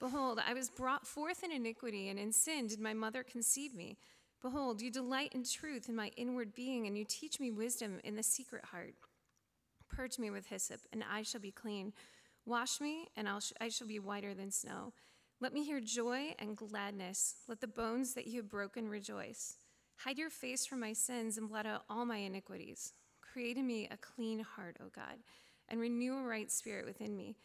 Behold, I was brought forth in iniquity, and in sin did my mother conceive me. Behold, you delight in truth in my inward being, and you teach me wisdom in the secret heart. Purge me with hyssop, and I shall be clean. Wash me, and sh- I shall be whiter than snow. Let me hear joy and gladness. Let the bones that you have broken rejoice. Hide your face from my sins and blot out all my iniquities. Create in me a clean heart, O God, and renew a right spirit within me.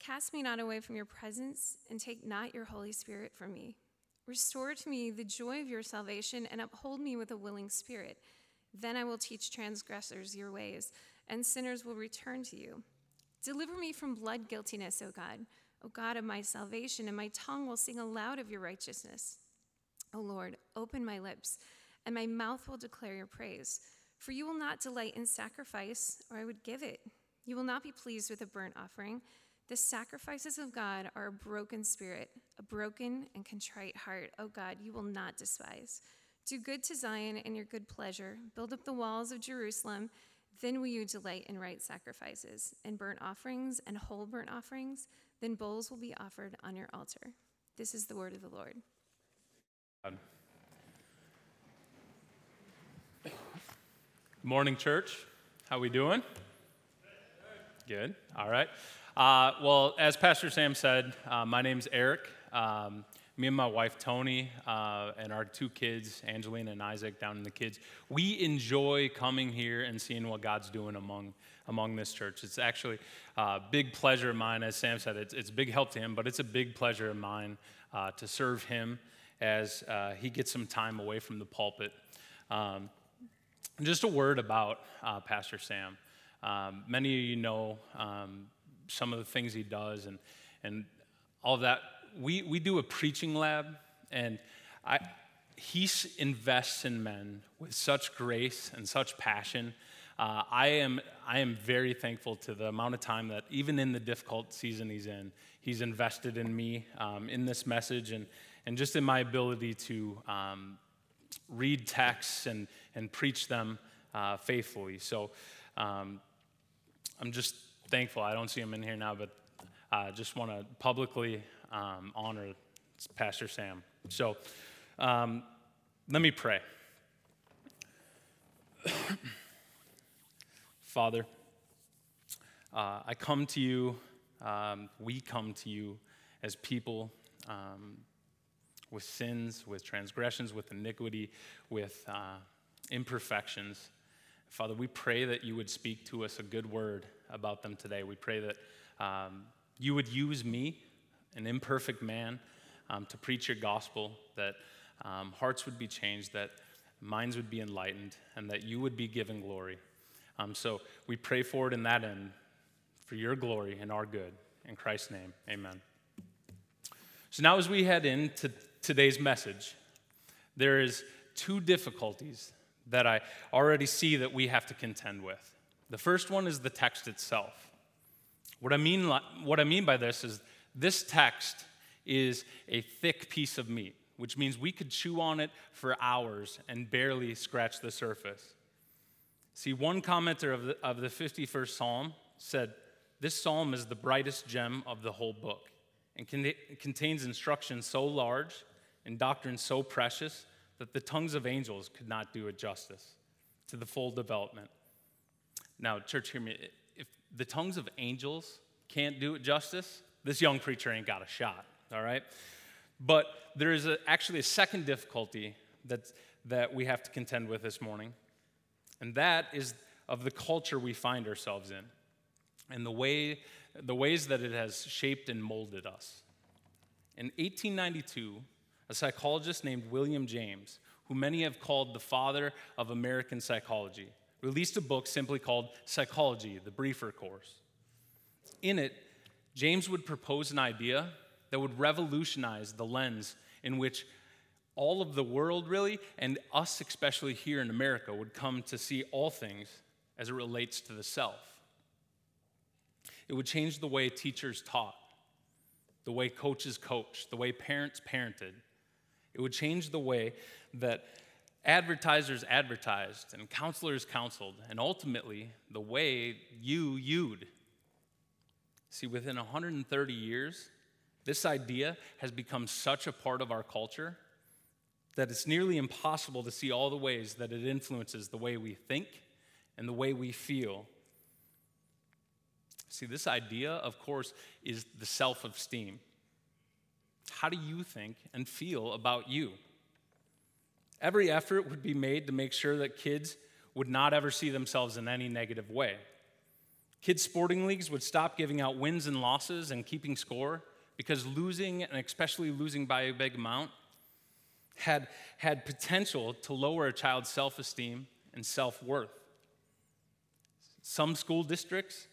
Cast me not away from your presence, and take not your Holy Spirit from me. Restore to me the joy of your salvation, and uphold me with a willing spirit. Then I will teach transgressors your ways, and sinners will return to you. Deliver me from blood guiltiness, O God, O God of my salvation, and my tongue will sing aloud of your righteousness. O Lord, open my lips, and my mouth will declare your praise. For you will not delight in sacrifice, or I would give it. You will not be pleased with a burnt offering. The sacrifices of God are a broken spirit, a broken and contrite heart. O God, you will not despise. Do good to Zion in your good pleasure. Build up the walls of Jerusalem. Then will you delight in right sacrifices, and burnt offerings and whole burnt offerings. Then bowls will be offered on your altar. This is the word of the Lord. Good Morning, church. How we doing? Good. All right. Uh, well, as Pastor Sam said, uh, my name's Eric. Um, me and my wife Tony uh, and our two kids, Angelina and Isaac, down in the kids, we enjoy coming here and seeing what God's doing among among this church. It's actually a big pleasure of mine, as Sam said. It's, it's a big help to him, but it's a big pleasure of mine uh, to serve him as uh, he gets some time away from the pulpit. Um, just a word about uh, Pastor Sam. Um, many of you know um, some of the things he does and, and all that. We, we do a preaching lab, and I, he invests in men with such grace and such passion. Uh, I, am, I am very thankful to the amount of time that, even in the difficult season he's in, he's invested in me, um, in this message, and, and just in my ability to um, read texts and, and preach them uh, faithfully. So um, I'm just thankful. I don't see him in here now, but I uh, just want to publicly um, honor Pastor Sam. So um, let me pray. Father, uh, I come to you, um, we come to you as people um, with sins, with transgressions, with iniquity, with uh, imperfections. Father, we pray that you would speak to us a good word about them today. We pray that um, you would use me, an imperfect man, um, to preach your gospel, that um, hearts would be changed, that minds would be enlightened, and that you would be given glory. Um, so we pray for it in that end for your glory and our good. In Christ's name, amen. So now, as we head into today's message, there is two difficulties that I already see that we have to contend with. The first one is the text itself. What I mean, what I mean by this is this text is a thick piece of meat, which means we could chew on it for hours and barely scratch the surface. See, one commenter of the, of the 51st Psalm said, This psalm is the brightest gem of the whole book and con- contains instruction so large and doctrine so precious that the tongues of angels could not do it justice to the full development. Now, church, hear me. If the tongues of angels can't do it justice, this young preacher ain't got a shot, all right? But there is a, actually a second difficulty that, that we have to contend with this morning, and that is of the culture we find ourselves in and the, way, the ways that it has shaped and molded us. In 1892, a psychologist named William James, who many have called the father of American psychology, released a book simply called Psychology, the Briefer Course. In it, James would propose an idea that would revolutionize the lens in which all of the world, really, and us, especially here in America, would come to see all things as it relates to the self. It would change the way teachers taught, the way coaches coached, the way parents parented. It would change the way that advertisers advertised and counselors counseled, and ultimately the way you you'd. See, within 130 years, this idea has become such a part of our culture that it's nearly impossible to see all the ways that it influences the way we think and the way we feel. See, this idea, of course, is the self esteem. How do you think and feel about you? Every effort would be made to make sure that kids would not ever see themselves in any negative way. Kids' sporting leagues would stop giving out wins and losses and keeping score because losing, and especially losing by a big amount, had, had potential to lower a child's self esteem and self worth. Some school districts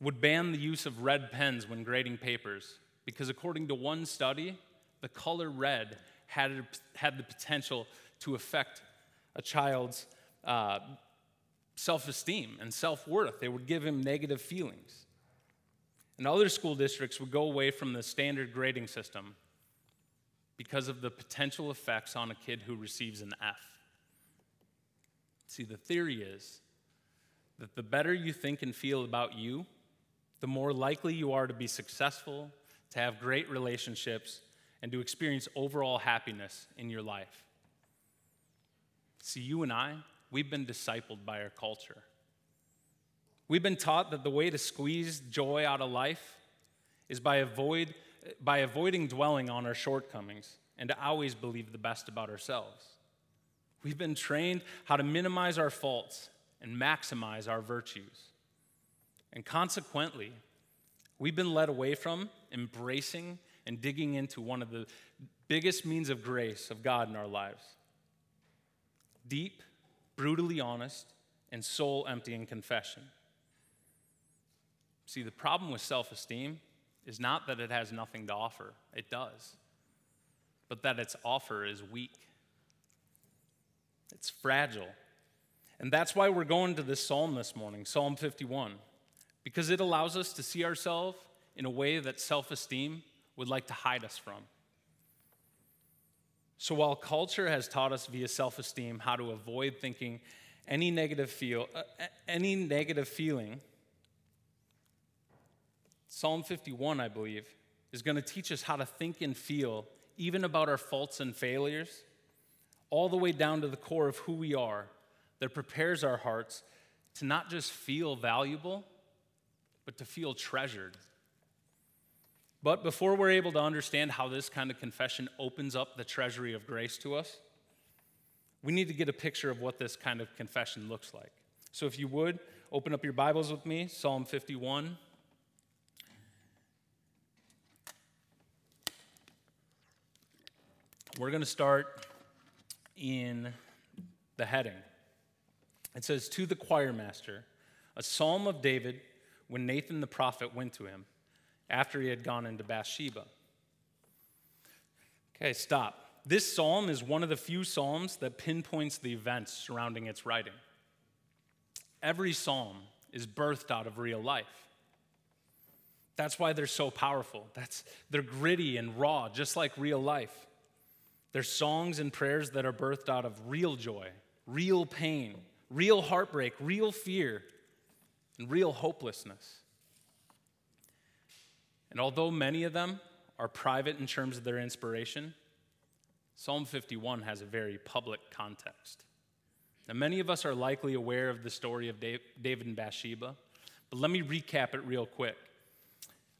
would ban the use of red pens when grading papers because, according to one study, the color red had, had the potential to affect a child's uh, self esteem and self worth. They would give him negative feelings. And other school districts would go away from the standard grading system because of the potential effects on a kid who receives an F. See, the theory is that the better you think and feel about you, the more likely you are to be successful, to have great relationships, and to experience overall happiness in your life. See, you and I, we've been discipled by our culture. We've been taught that the way to squeeze joy out of life is by avoid by avoiding dwelling on our shortcomings and to always believe the best about ourselves. We've been trained how to minimize our faults and maximize our virtues. And consequently, we've been led away from embracing and digging into one of the biggest means of grace of God in our lives deep, brutally honest, and soul emptying confession. See, the problem with self esteem is not that it has nothing to offer, it does, but that its offer is weak. It's fragile. And that's why we're going to this psalm this morning, Psalm 51, because it allows us to see ourselves in a way that self esteem would like to hide us from. So while culture has taught us via self esteem how to avoid thinking any negative, feel, uh, any negative feeling, Psalm 51, I believe, is going to teach us how to think and feel, even about our faults and failures, all the way down to the core of who we are, that prepares our hearts to not just feel valuable, but to feel treasured. But before we're able to understand how this kind of confession opens up the treasury of grace to us, we need to get a picture of what this kind of confession looks like. So if you would, open up your Bibles with me, Psalm 51. We're going to start in the heading. It says, To the choir master, a psalm of David when Nathan the prophet went to him after he had gone into Bathsheba. Okay, stop. This psalm is one of the few psalms that pinpoints the events surrounding its writing. Every psalm is birthed out of real life. That's why they're so powerful. That's, they're gritty and raw, just like real life. They're songs and prayers that are birthed out of real joy, real pain, real heartbreak, real fear, and real hopelessness. And although many of them are private in terms of their inspiration, Psalm 51 has a very public context. Now, many of us are likely aware of the story of David and Bathsheba, but let me recap it real quick.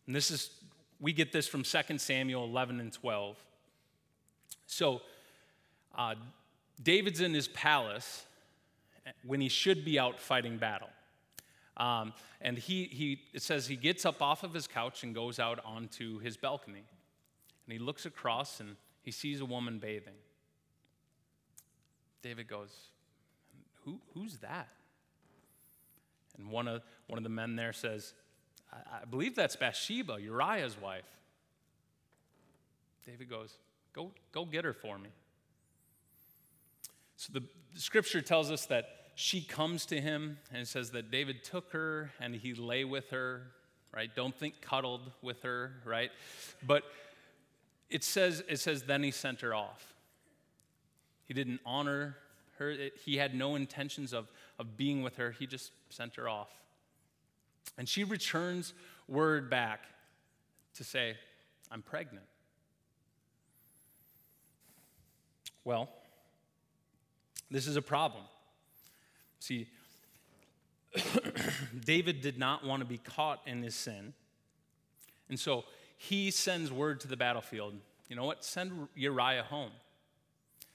And this is, we get this from 2 Samuel 11 and 12. So, uh, David's in his palace when he should be out fighting battle. Um, and he, he, it says he gets up off of his couch and goes out onto his balcony. And he looks across and he sees a woman bathing. David goes, Who, Who's that? And one of, one of the men there says, I, I believe that's Bathsheba, Uriah's wife. David goes, Go, go get her for me. So the, the scripture tells us that she comes to him and says that David took her and he lay with her, right? Don't think cuddled with her, right? But it says, it says then he sent her off. He didn't honor her. He had no intentions of, of being with her. He just sent her off. And she returns word back to say, I'm pregnant. Well, this is a problem. See, David did not want to be caught in his sin. And so he sends word to the battlefield you know what? Send Uriah home.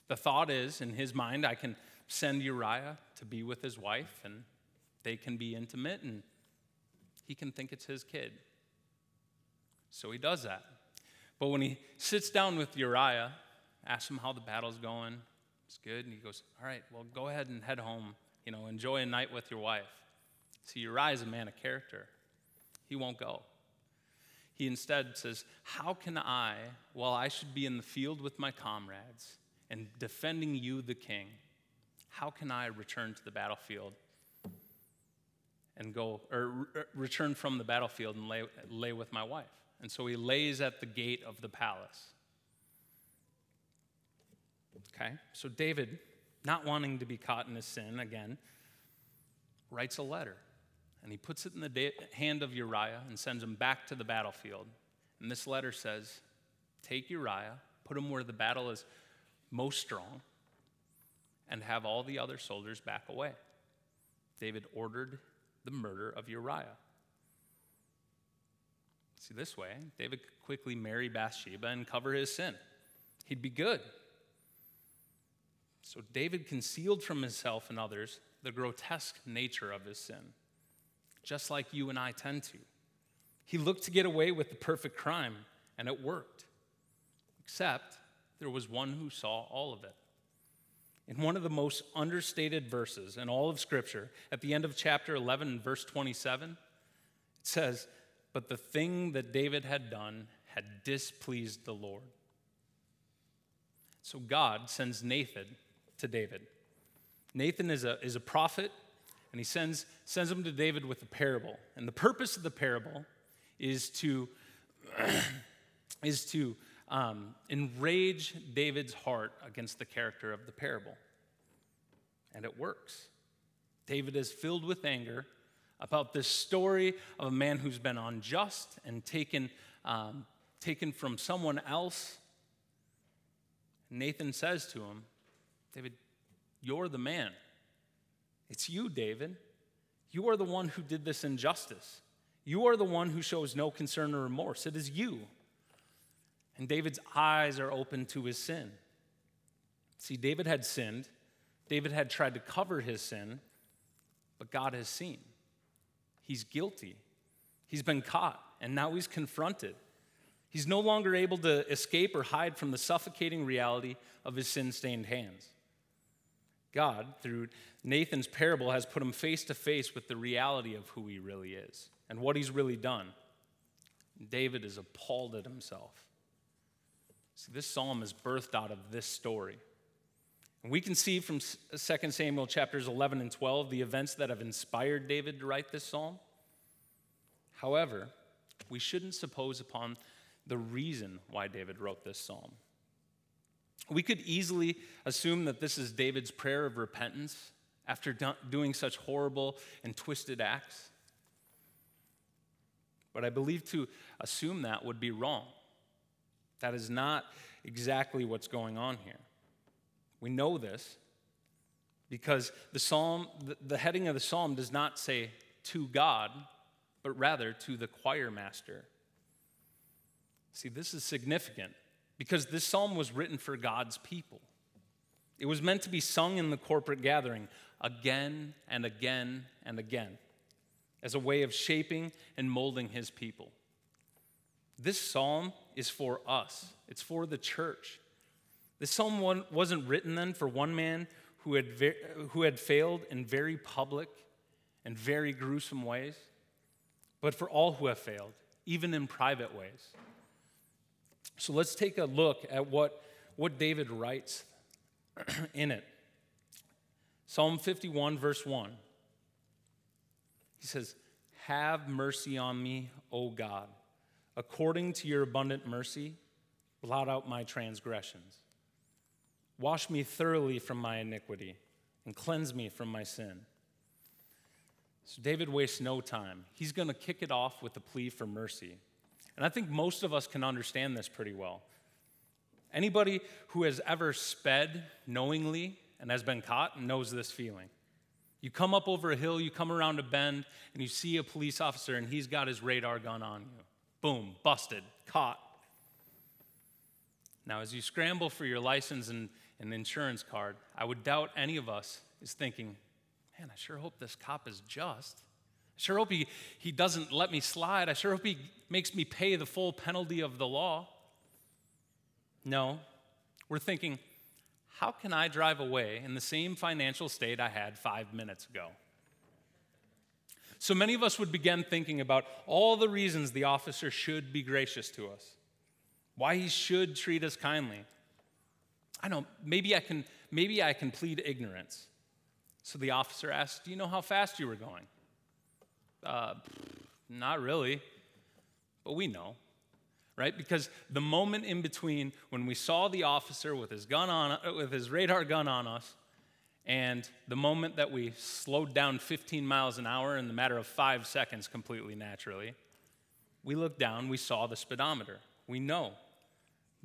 The thought is, in his mind, I can send Uriah to be with his wife and they can be intimate and he can think it's his kid. So he does that. But when he sits down with Uriah, asks him how the battle's going, it's good, and he goes, All right, well, go ahead and head home. You know, enjoy a night with your wife. See, Uriah is a man of character. He won't go. He instead says, How can I, while I should be in the field with my comrades and defending you, the king, how can I return to the battlefield and go, or re- return from the battlefield and lay, lay with my wife? And so he lays at the gate of the palace. Okay, so David, not wanting to be caught in his sin again, writes a letter. And he puts it in the hand of Uriah and sends him back to the battlefield. And this letter says Take Uriah, put him where the battle is most strong, and have all the other soldiers back away. David ordered the murder of Uriah. See, this way, David could quickly marry Bathsheba and cover his sin. He'd be good. So David concealed from himself and others the grotesque nature of his sin, just like you and I tend to. He looked to get away with the perfect crime, and it worked. Except there was one who saw all of it. In one of the most understated verses in all of Scripture, at the end of chapter 11, verse 27, it says, But the thing that David had done had displeased the Lord. So God sends Nathan to David. Nathan is a, is a prophet, and he sends, sends him to David with a parable. And the purpose of the parable is to, is to um, enrage David's heart against the character of the parable. And it works. David is filled with anger about this story of a man who's been unjust and taken, um, taken from someone else. Nathan says to him, David, you're the man. It's you, David. You are the one who did this injustice. You are the one who shows no concern or remorse. It is you. And David's eyes are open to his sin. See, David had sinned. David had tried to cover his sin, but God has seen. He's guilty. He's been caught, and now he's confronted. He's no longer able to escape or hide from the suffocating reality of his sin stained hands. God, through Nathan's parable, has put him face to face with the reality of who he really is and what he's really done. David is appalled at himself. See, this psalm is birthed out of this story. And we can see from 2 Samuel chapters 11 and 12 the events that have inspired David to write this psalm. However, we shouldn't suppose upon the reason why David wrote this psalm. We could easily assume that this is David's prayer of repentance after do- doing such horrible and twisted acts. But I believe to assume that would be wrong. That is not exactly what's going on here. We know this because the psalm, the heading of the psalm does not say to God, but rather to the choir master. See, this is significant because this psalm was written for God's people. It was meant to be sung in the corporate gathering again and again and again as a way of shaping and molding his people. This psalm is for us, it's for the church. This psalm wasn't written then for one man who had, who had failed in very public and very gruesome ways, but for all who have failed, even in private ways. So let's take a look at what what David writes in it. Psalm 51, verse 1. He says, Have mercy on me, O God. According to your abundant mercy, blot out my transgressions. Wash me thoroughly from my iniquity and cleanse me from my sin. So David wastes no time. He's going to kick it off with a plea for mercy. And I think most of us can understand this pretty well. Anybody who has ever sped knowingly and has been caught knows this feeling. You come up over a hill, you come around a bend, and you see a police officer, and he's got his radar gun on you. Boom, busted, caught. Now, as you scramble for your license and, and insurance card, I would doubt any of us is thinking, man, I sure hope this cop is just. Sure hope he, he doesn't let me slide. I sure hope he makes me pay the full penalty of the law. No, we're thinking, how can I drive away in the same financial state I had five minutes ago? So many of us would begin thinking about all the reasons the officer should be gracious to us, why he should treat us kindly. I know, maybe I can, maybe I can plead ignorance. So the officer asks, Do you know how fast you were going? Uh, not really, but we know right? Because the moment in between when we saw the officer with his gun on, uh, with his radar gun on us, and the moment that we slowed down 15 miles an hour in the matter of five seconds, completely naturally, we looked down, we saw the speedometer. We know.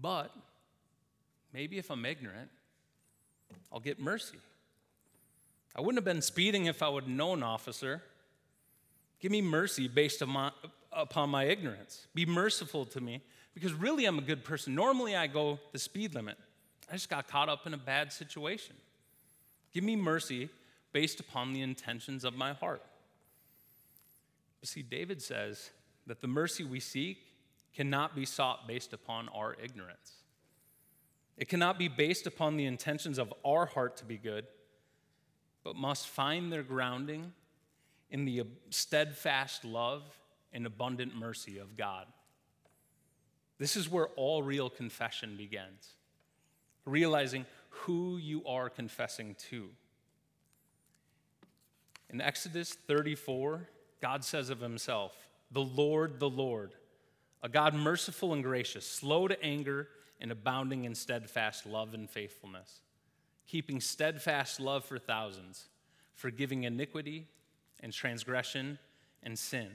But maybe if I'm ignorant, I'll get mercy. I wouldn't have been speeding if I would have known, officer. Give me mercy based upon my ignorance. Be merciful to me because really I'm a good person. Normally I go the speed limit. I just got caught up in a bad situation. Give me mercy based upon the intentions of my heart. But see, David says that the mercy we seek cannot be sought based upon our ignorance. It cannot be based upon the intentions of our heart to be good, but must find their grounding in the steadfast love and abundant mercy of God. This is where all real confession begins, realizing who you are confessing to. In Exodus 34, God says of himself, The Lord, the Lord, a God merciful and gracious, slow to anger, and abounding in steadfast love and faithfulness, keeping steadfast love for thousands, forgiving iniquity and transgression and sin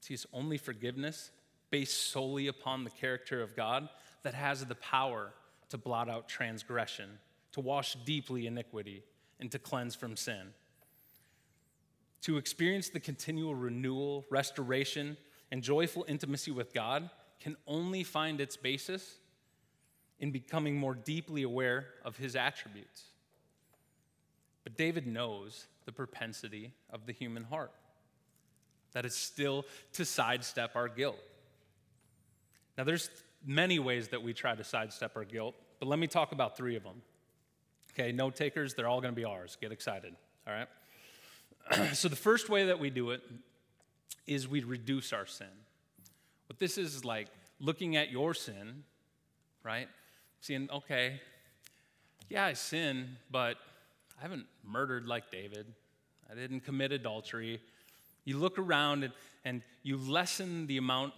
See, it's only forgiveness based solely upon the character of God that has the power to blot out transgression, to wash deeply iniquity, and to cleanse from sin. To experience the continual renewal, restoration, and joyful intimacy with God can only find its basis in becoming more deeply aware of his attributes. David knows the propensity of the human heart that is still to sidestep our guilt. Now, there's many ways that we try to sidestep our guilt, but let me talk about three of them. Okay, note takers, they're all going to be ours. Get excited, all right? so, the first way that we do it is we reduce our sin. What this is like looking at your sin, right? Seeing, okay, yeah, I sin, but I haven't murdered like David. I didn't commit adultery. You look around and, and you lessen the amount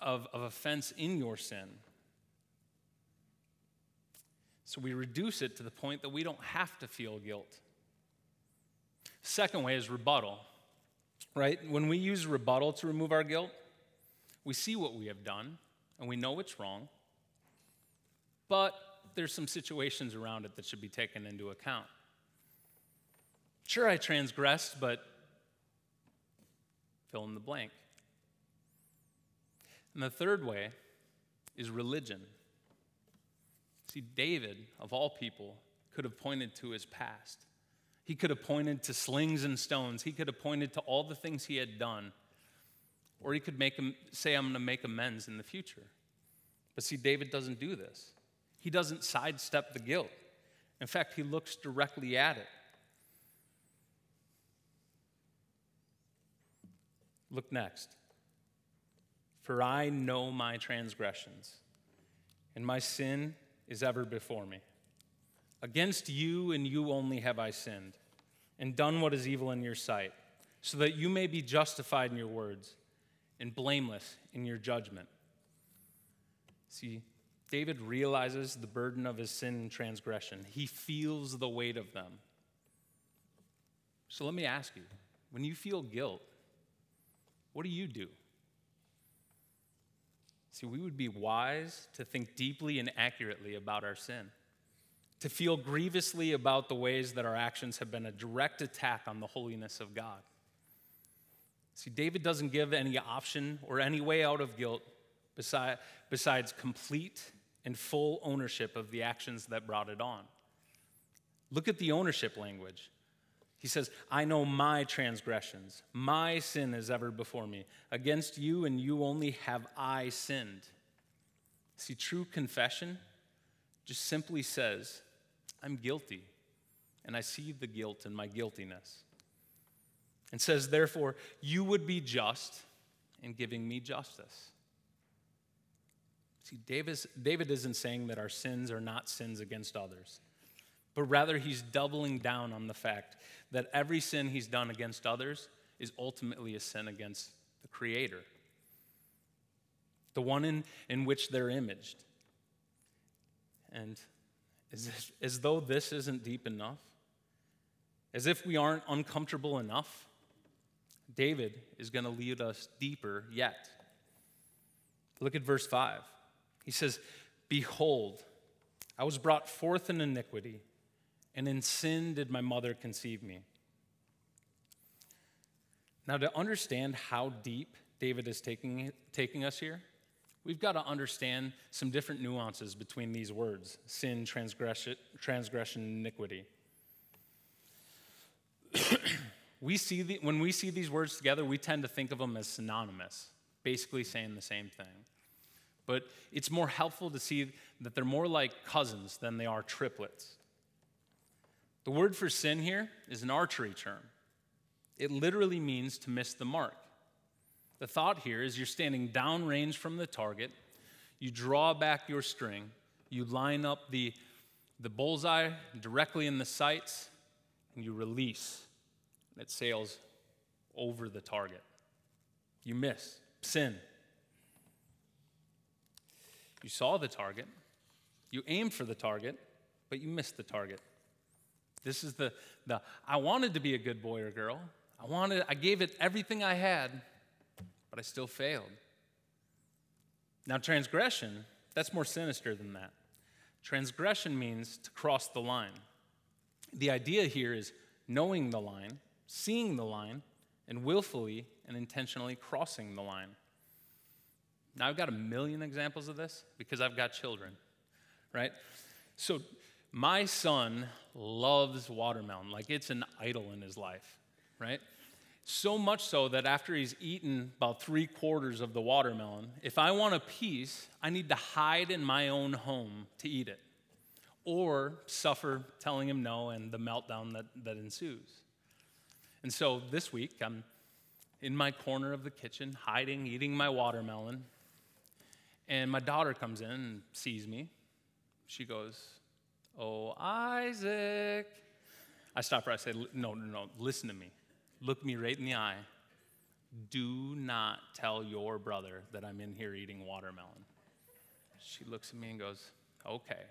of, of offense in your sin. So we reduce it to the point that we don't have to feel guilt. Second way is rebuttal, right? When we use rebuttal to remove our guilt, we see what we have done and we know it's wrong, but there's some situations around it that should be taken into account. Sure, I transgressed, but fill in the blank. And the third way is religion. See, David, of all people, could have pointed to his past. He could have pointed to slings and stones. He could have pointed to all the things he had done. Or he could make him say, I'm going to make amends in the future. But see, David doesn't do this. He doesn't sidestep the guilt. In fact, he looks directly at it. Look next. For I know my transgressions, and my sin is ever before me. Against you and you only have I sinned, and done what is evil in your sight, so that you may be justified in your words and blameless in your judgment. See, David realizes the burden of his sin and transgression. He feels the weight of them. So let me ask you when you feel guilt, what do you do? See, we would be wise to think deeply and accurately about our sin, to feel grievously about the ways that our actions have been a direct attack on the holiness of God. See, David doesn't give any option or any way out of guilt beside, besides complete and full ownership of the actions that brought it on. Look at the ownership language. He says, I know my transgressions. My sin is ever before me. Against you and you only have I sinned. See, true confession just simply says, I'm guilty, and I see the guilt in my guiltiness. And says, therefore, you would be just in giving me justice. See, David isn't saying that our sins are not sins against others but rather he's doubling down on the fact that every sin he's done against others is ultimately a sin against the Creator, the one in, in which they're imaged. And as, if, as though this isn't deep enough, as if we aren't uncomfortable enough, David is going to lead us deeper yet. Look at verse 5. He says, Behold, I was brought forth in iniquity and in sin did my mother conceive me. Now, to understand how deep David is taking, taking us here, we've got to understand some different nuances between these words sin, transgression, transgression iniquity. we see the, when we see these words together, we tend to think of them as synonymous, basically saying the same thing. But it's more helpful to see that they're more like cousins than they are triplets. The word for sin here is an archery term. It literally means to miss the mark. The thought here is you're standing downrange from the target, you draw back your string, you line up the, the bullseye directly in the sights, and you release. And it sails over the target. You miss. Sin. You saw the target, you aimed for the target, but you missed the target. This is the, the I wanted to be a good boy or girl. I wanted, I gave it everything I had, but I still failed. Now, transgression, that's more sinister than that. Transgression means to cross the line. The idea here is knowing the line, seeing the line, and willfully and intentionally crossing the line. Now, I've got a million examples of this because I've got children, right? So, my son loves watermelon, like it's an idol in his life, right? So much so that after he's eaten about three quarters of the watermelon, if I want a piece, I need to hide in my own home to eat it or suffer telling him no and the meltdown that, that ensues. And so this week, I'm in my corner of the kitchen, hiding, eating my watermelon, and my daughter comes in and sees me. She goes, Oh, Isaac. I stop her. I say, No, no, no, listen to me. Look me right in the eye. Do not tell your brother that I'm in here eating watermelon. She looks at me and goes, Okay.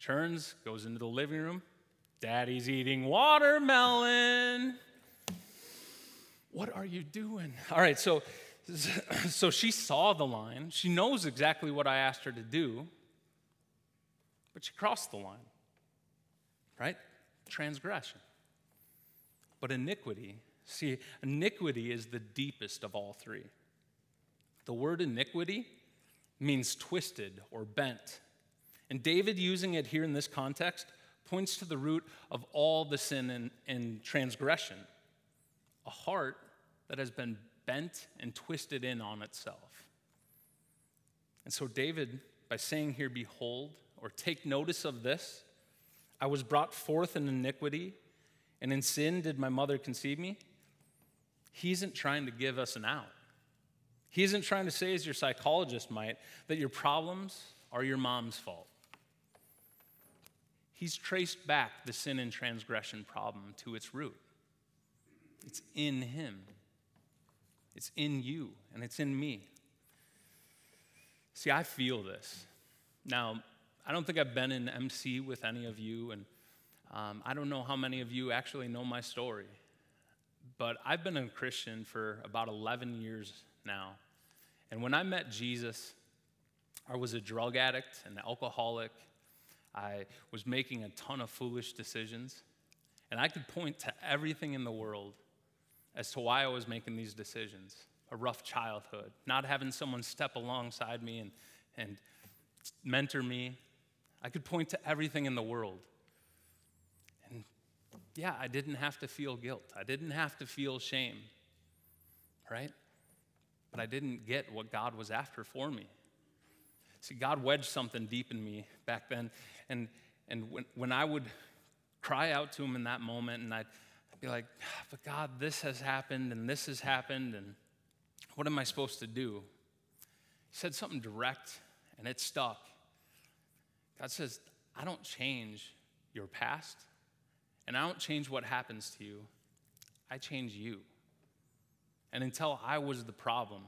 Turns, goes into the living room. Daddy's eating watermelon. What are you doing? All right, so, so she saw the line. She knows exactly what I asked her to do but you crossed the line, right? Transgression. But iniquity, see, iniquity is the deepest of all three. The word iniquity means twisted or bent. And David, using it here in this context, points to the root of all the sin and, and transgression a heart that has been bent and twisted in on itself. And so, David, by saying here, Behold, or take notice of this. I was brought forth in iniquity, and in sin did my mother conceive me. He isn't trying to give us an out. He isn't trying to say, as your psychologist might, that your problems are your mom's fault. He's traced back the sin and transgression problem to its root. It's in him, it's in you, and it's in me. See, I feel this. Now, I don't think I've been in MC with any of you, and um, I don't know how many of you actually know my story. But I've been a Christian for about 11 years now. And when I met Jesus, I was a drug addict, and an alcoholic. I was making a ton of foolish decisions. And I could point to everything in the world as to why I was making these decisions a rough childhood, not having someone step alongside me and, and mentor me. I could point to everything in the world. And yeah, I didn't have to feel guilt, I didn't have to feel shame, right? But I didn't get what God was after for me. See, God wedged something deep in me back then. And, and when, when I would cry out to Him in that moment, and I'd, be like, ah, but God, this has happened, and this has happened, and what am I supposed to do? He said something direct, and it stuck. God says, I don't change your past, and I don't change what happens to you. I change you. And until I was the problem,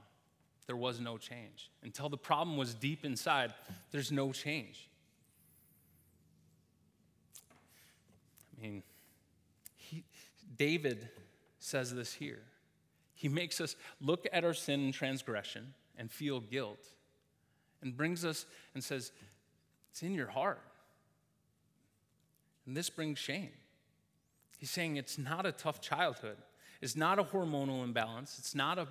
there was no change. Until the problem was deep inside, there's no change. I mean, he, David says this here. He makes us look at our sin and transgression and feel guilt and brings us and says, It's in your heart. And this brings shame. He's saying it's not a tough childhood, it's not a hormonal imbalance, it's not a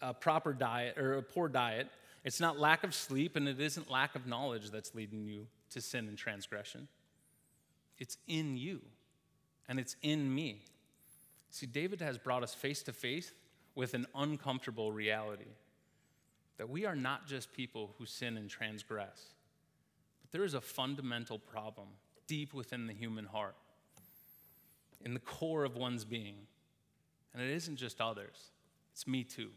a proper diet or a poor diet. It's not lack of sleep, and it isn't lack of knowledge that's leading you to sin and transgression. It's in you, and it's in me. See, David has brought us face to face with an uncomfortable reality that we are not just people who sin and transgress, there is a fundamental problem deep within the human heart, in the core of one's being. And it isn't just others, it's me too.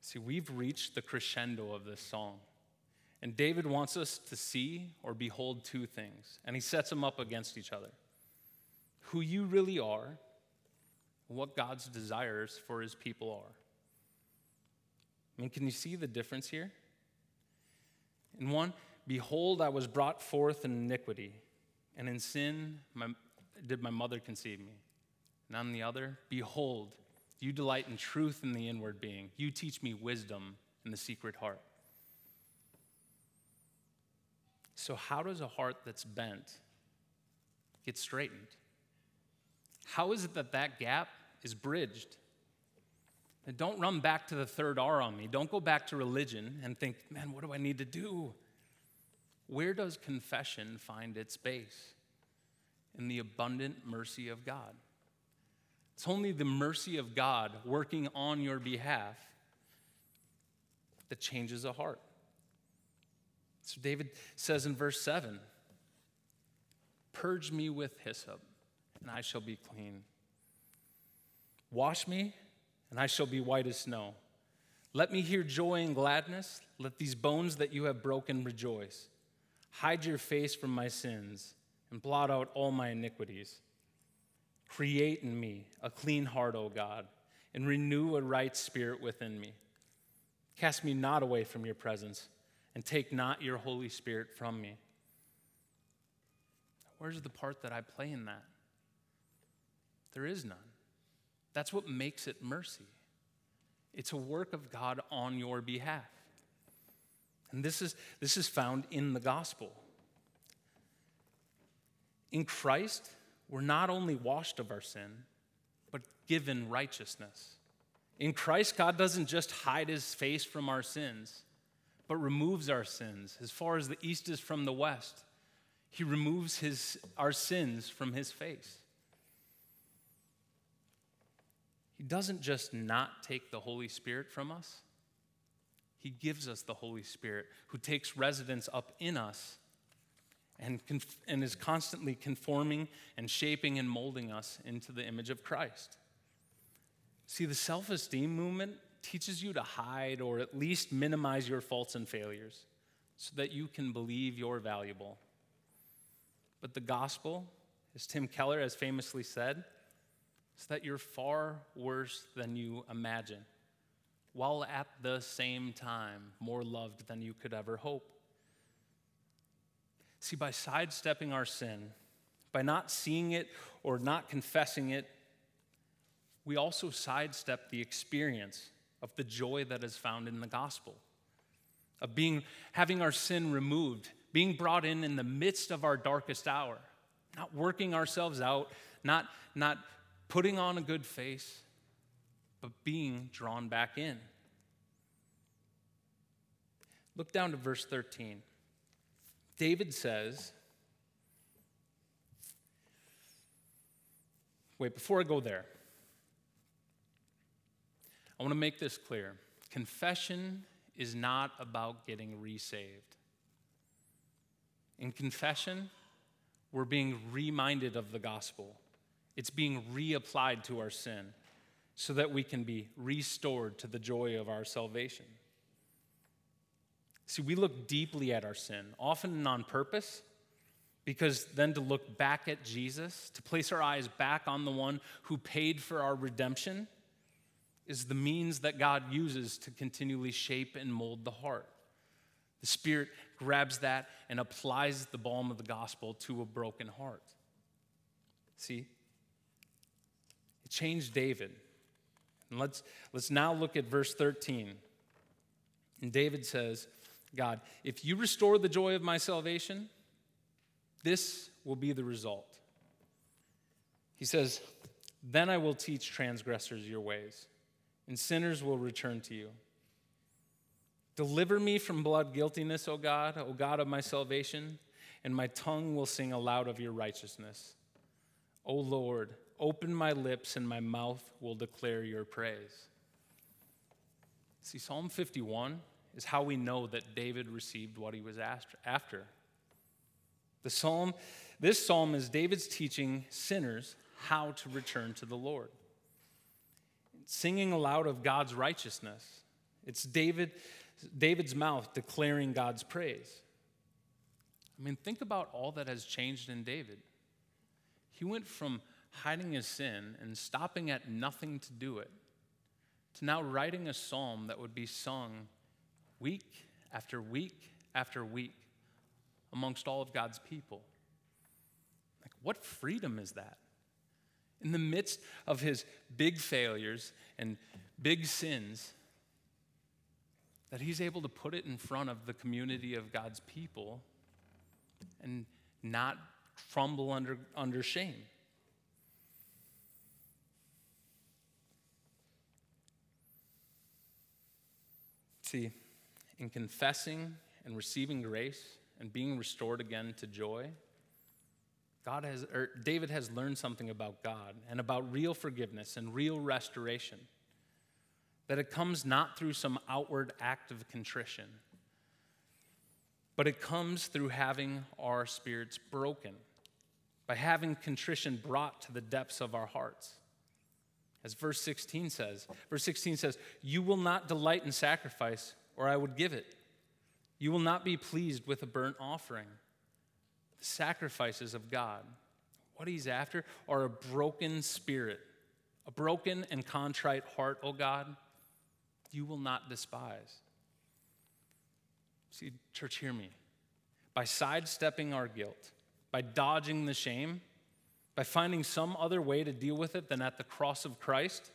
See, we've reached the crescendo of this song. And David wants us to see or behold two things, and he sets them up against each other who you really are, what God's desires for his people are. I mean, can you see the difference here? In one, behold, I was brought forth in iniquity, and in sin my, did my mother conceive me. And on the other, behold, you delight in truth in the inward being. You teach me wisdom in the secret heart. So, how does a heart that's bent get straightened? How is it that that gap is bridged? And don't run back to the third R on me. Don't go back to religion and think, man, what do I need to do? Where does confession find its base? In the abundant mercy of God. It's only the mercy of God working on your behalf that changes a heart. So David says in verse 7 Purge me with hyssop, and I shall be clean. Wash me, and I shall be white as snow. Let me hear joy and gladness. Let these bones that you have broken rejoice. Hide your face from my sins and blot out all my iniquities. Create in me a clean heart, O God, and renew a right spirit within me. Cast me not away from your presence, and take not your Holy Spirit from me. Where's the part that I play in that? There is none. That's what makes it mercy. It's a work of God on your behalf. And this is, this is found in the gospel. In Christ, we're not only washed of our sin, but given righteousness. In Christ, God doesn't just hide his face from our sins, but removes our sins as far as the east is from the west. He removes his, our sins from his face. He doesn't just not take the Holy Spirit from us, He gives us the Holy Spirit who takes residence up in us and, conf- and is constantly conforming and shaping and molding us into the image of Christ. See, the self esteem movement teaches you to hide or at least minimize your faults and failures so that you can believe you're valuable. But the gospel, as Tim Keller has famously said, is that you're far worse than you imagine, while at the same time more loved than you could ever hope. See, by sidestepping our sin, by not seeing it or not confessing it, we also sidestep the experience of the joy that is found in the gospel, of being, having our sin removed, being brought in in the midst of our darkest hour, not working ourselves out, not, not putting on a good face, but being drawn back in. Look down to verse 13. David says, Wait, before I go there, I want to make this clear. Confession is not about getting resaved. In confession, we're being reminded of the gospel. It's being reapplied to our sin so that we can be restored to the joy of our salvation. See, we look deeply at our sin, often on purpose, because then to look back at Jesus, to place our eyes back on the one who paid for our redemption, is the means that God uses to continually shape and mold the heart. The Spirit grabs that and applies the balm of the gospel to a broken heart. See? It changed David. And let's, let's now look at verse 13. And David says, God, if you restore the joy of my salvation, this will be the result. He says, Then I will teach transgressors your ways, and sinners will return to you. Deliver me from blood guiltiness, O God, O God of my salvation, and my tongue will sing aloud of your righteousness. O Lord, open my lips, and my mouth will declare your praise. See, Psalm 51 is how we know that David received what he was after. The psalm, this psalm is David's teaching sinners how to return to the Lord. Singing aloud of God's righteousness. It's David, David's mouth declaring God's praise. I mean, think about all that has changed in David. He went from hiding his sin and stopping at nothing to do it to now writing a psalm that would be sung week after week after week amongst all of God's people. Like, what freedom is that? In the midst of his big failures and big sins, that he's able to put it in front of the community of God's people and not crumble under, under shame. See, in confessing and receiving grace, and being restored again to joy, God has, or David has learned something about God and about real forgiveness and real restoration. That it comes not through some outward act of contrition, but it comes through having our spirits broken, by having contrition brought to the depths of our hearts. As verse 16 says, verse 16 says, You will not delight in sacrifice, or I would give it. You will not be pleased with a burnt offering. The sacrifices of God, what He's after, are a broken spirit, a broken and contrite heart, O God, you will not despise. See, church, hear me. By sidestepping our guilt, by dodging the shame, by finding some other way to deal with it than at the cross of Christ,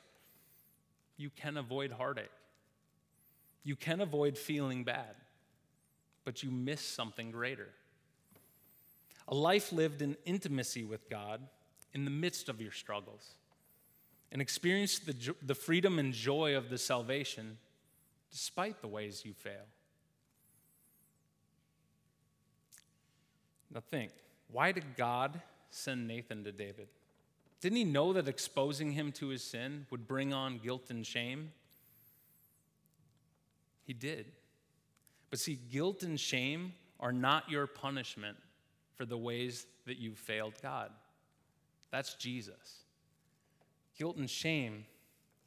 you can avoid heartache. You can avoid feeling bad but you miss something greater. A life lived in intimacy with God in the midst of your struggles, and experience the, the freedom and joy of the salvation despite the ways you fail. Now, think why did God send Nathan to David? Didn't he know that exposing him to his sin would bring on guilt and shame? He did. But see, guilt and shame are not your punishment for the ways that you've failed God. That's Jesus. Guilt and shame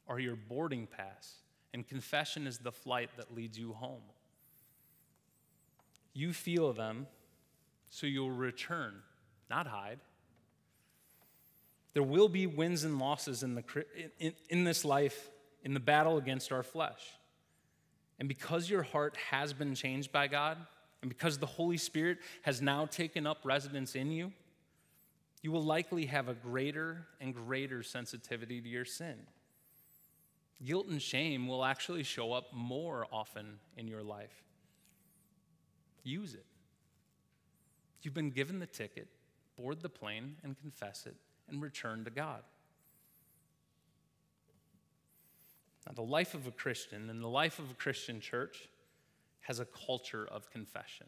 are your boarding pass, and confession is the flight that leads you home. You feel them, so you'll return, not hide. There will be wins and losses in, the, in, in this life, in the battle against our flesh. And because your heart has been changed by God, and because the Holy Spirit has now taken up residence in you, you will likely have a greater and greater sensitivity to your sin. Guilt and shame will actually show up more often in your life. Use it. You've been given the ticket, board the plane and confess it, and return to God. Now, the life of a Christian and the life of a Christian church has a culture of confession,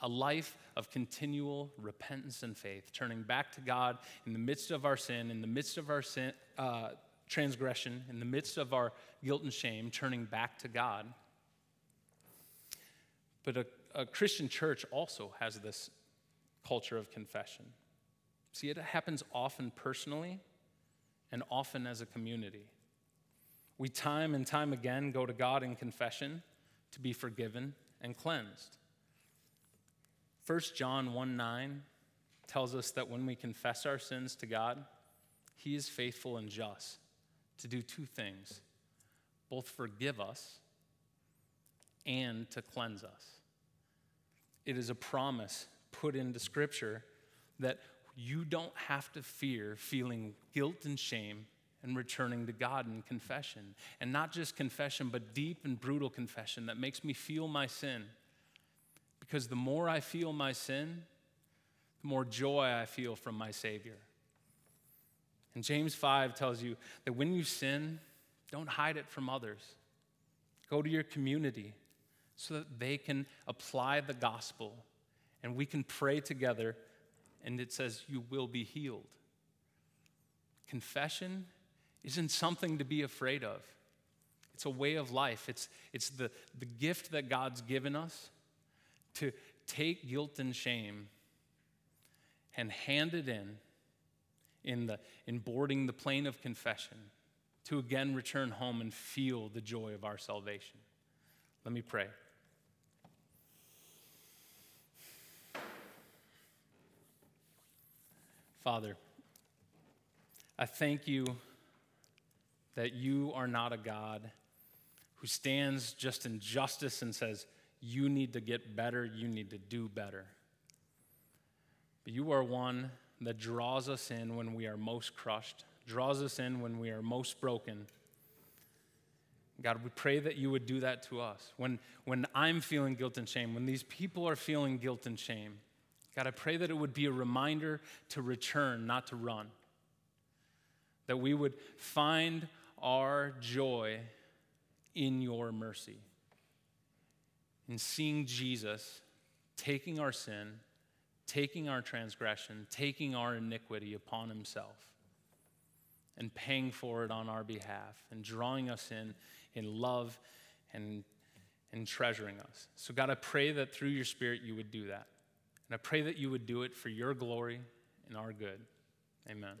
a life of continual repentance and faith, turning back to God in the midst of our sin, in the midst of our sin, uh, transgression, in the midst of our guilt and shame, turning back to God. But a, a Christian church also has this culture of confession. See, it happens often personally and often as a community. We time and time again go to God in confession to be forgiven and cleansed. 1 John 1 9 tells us that when we confess our sins to God, He is faithful and just to do two things both forgive us and to cleanse us. It is a promise put into Scripture that you don't have to fear feeling guilt and shame and returning to God in confession. And not just confession, but deep and brutal confession that makes me feel my sin. Because the more I feel my sin, the more joy I feel from my Savior. And James 5 tells you that when you sin, don't hide it from others. Go to your community so that they can apply the gospel and we can pray together. And it says, You will be healed. Confession isn't something to be afraid of. It's a way of life. It's, it's the, the gift that God's given us to take guilt and shame and hand it in in, the, in boarding the plane of confession to again return home and feel the joy of our salvation. Let me pray. Father, I thank you that you are not a God who stands just in justice and says, You need to get better, you need to do better. But you are one that draws us in when we are most crushed, draws us in when we are most broken. God, we pray that you would do that to us. When, when I'm feeling guilt and shame, when these people are feeling guilt and shame, God, I pray that it would be a reminder to return, not to run. That we would find our joy in your mercy. In seeing Jesus taking our sin, taking our transgression, taking our iniquity upon himself, and paying for it on our behalf, and drawing us in in love and, and treasuring us. So, God, I pray that through your Spirit you would do that. And I pray that you would do it for your glory and our good. Amen.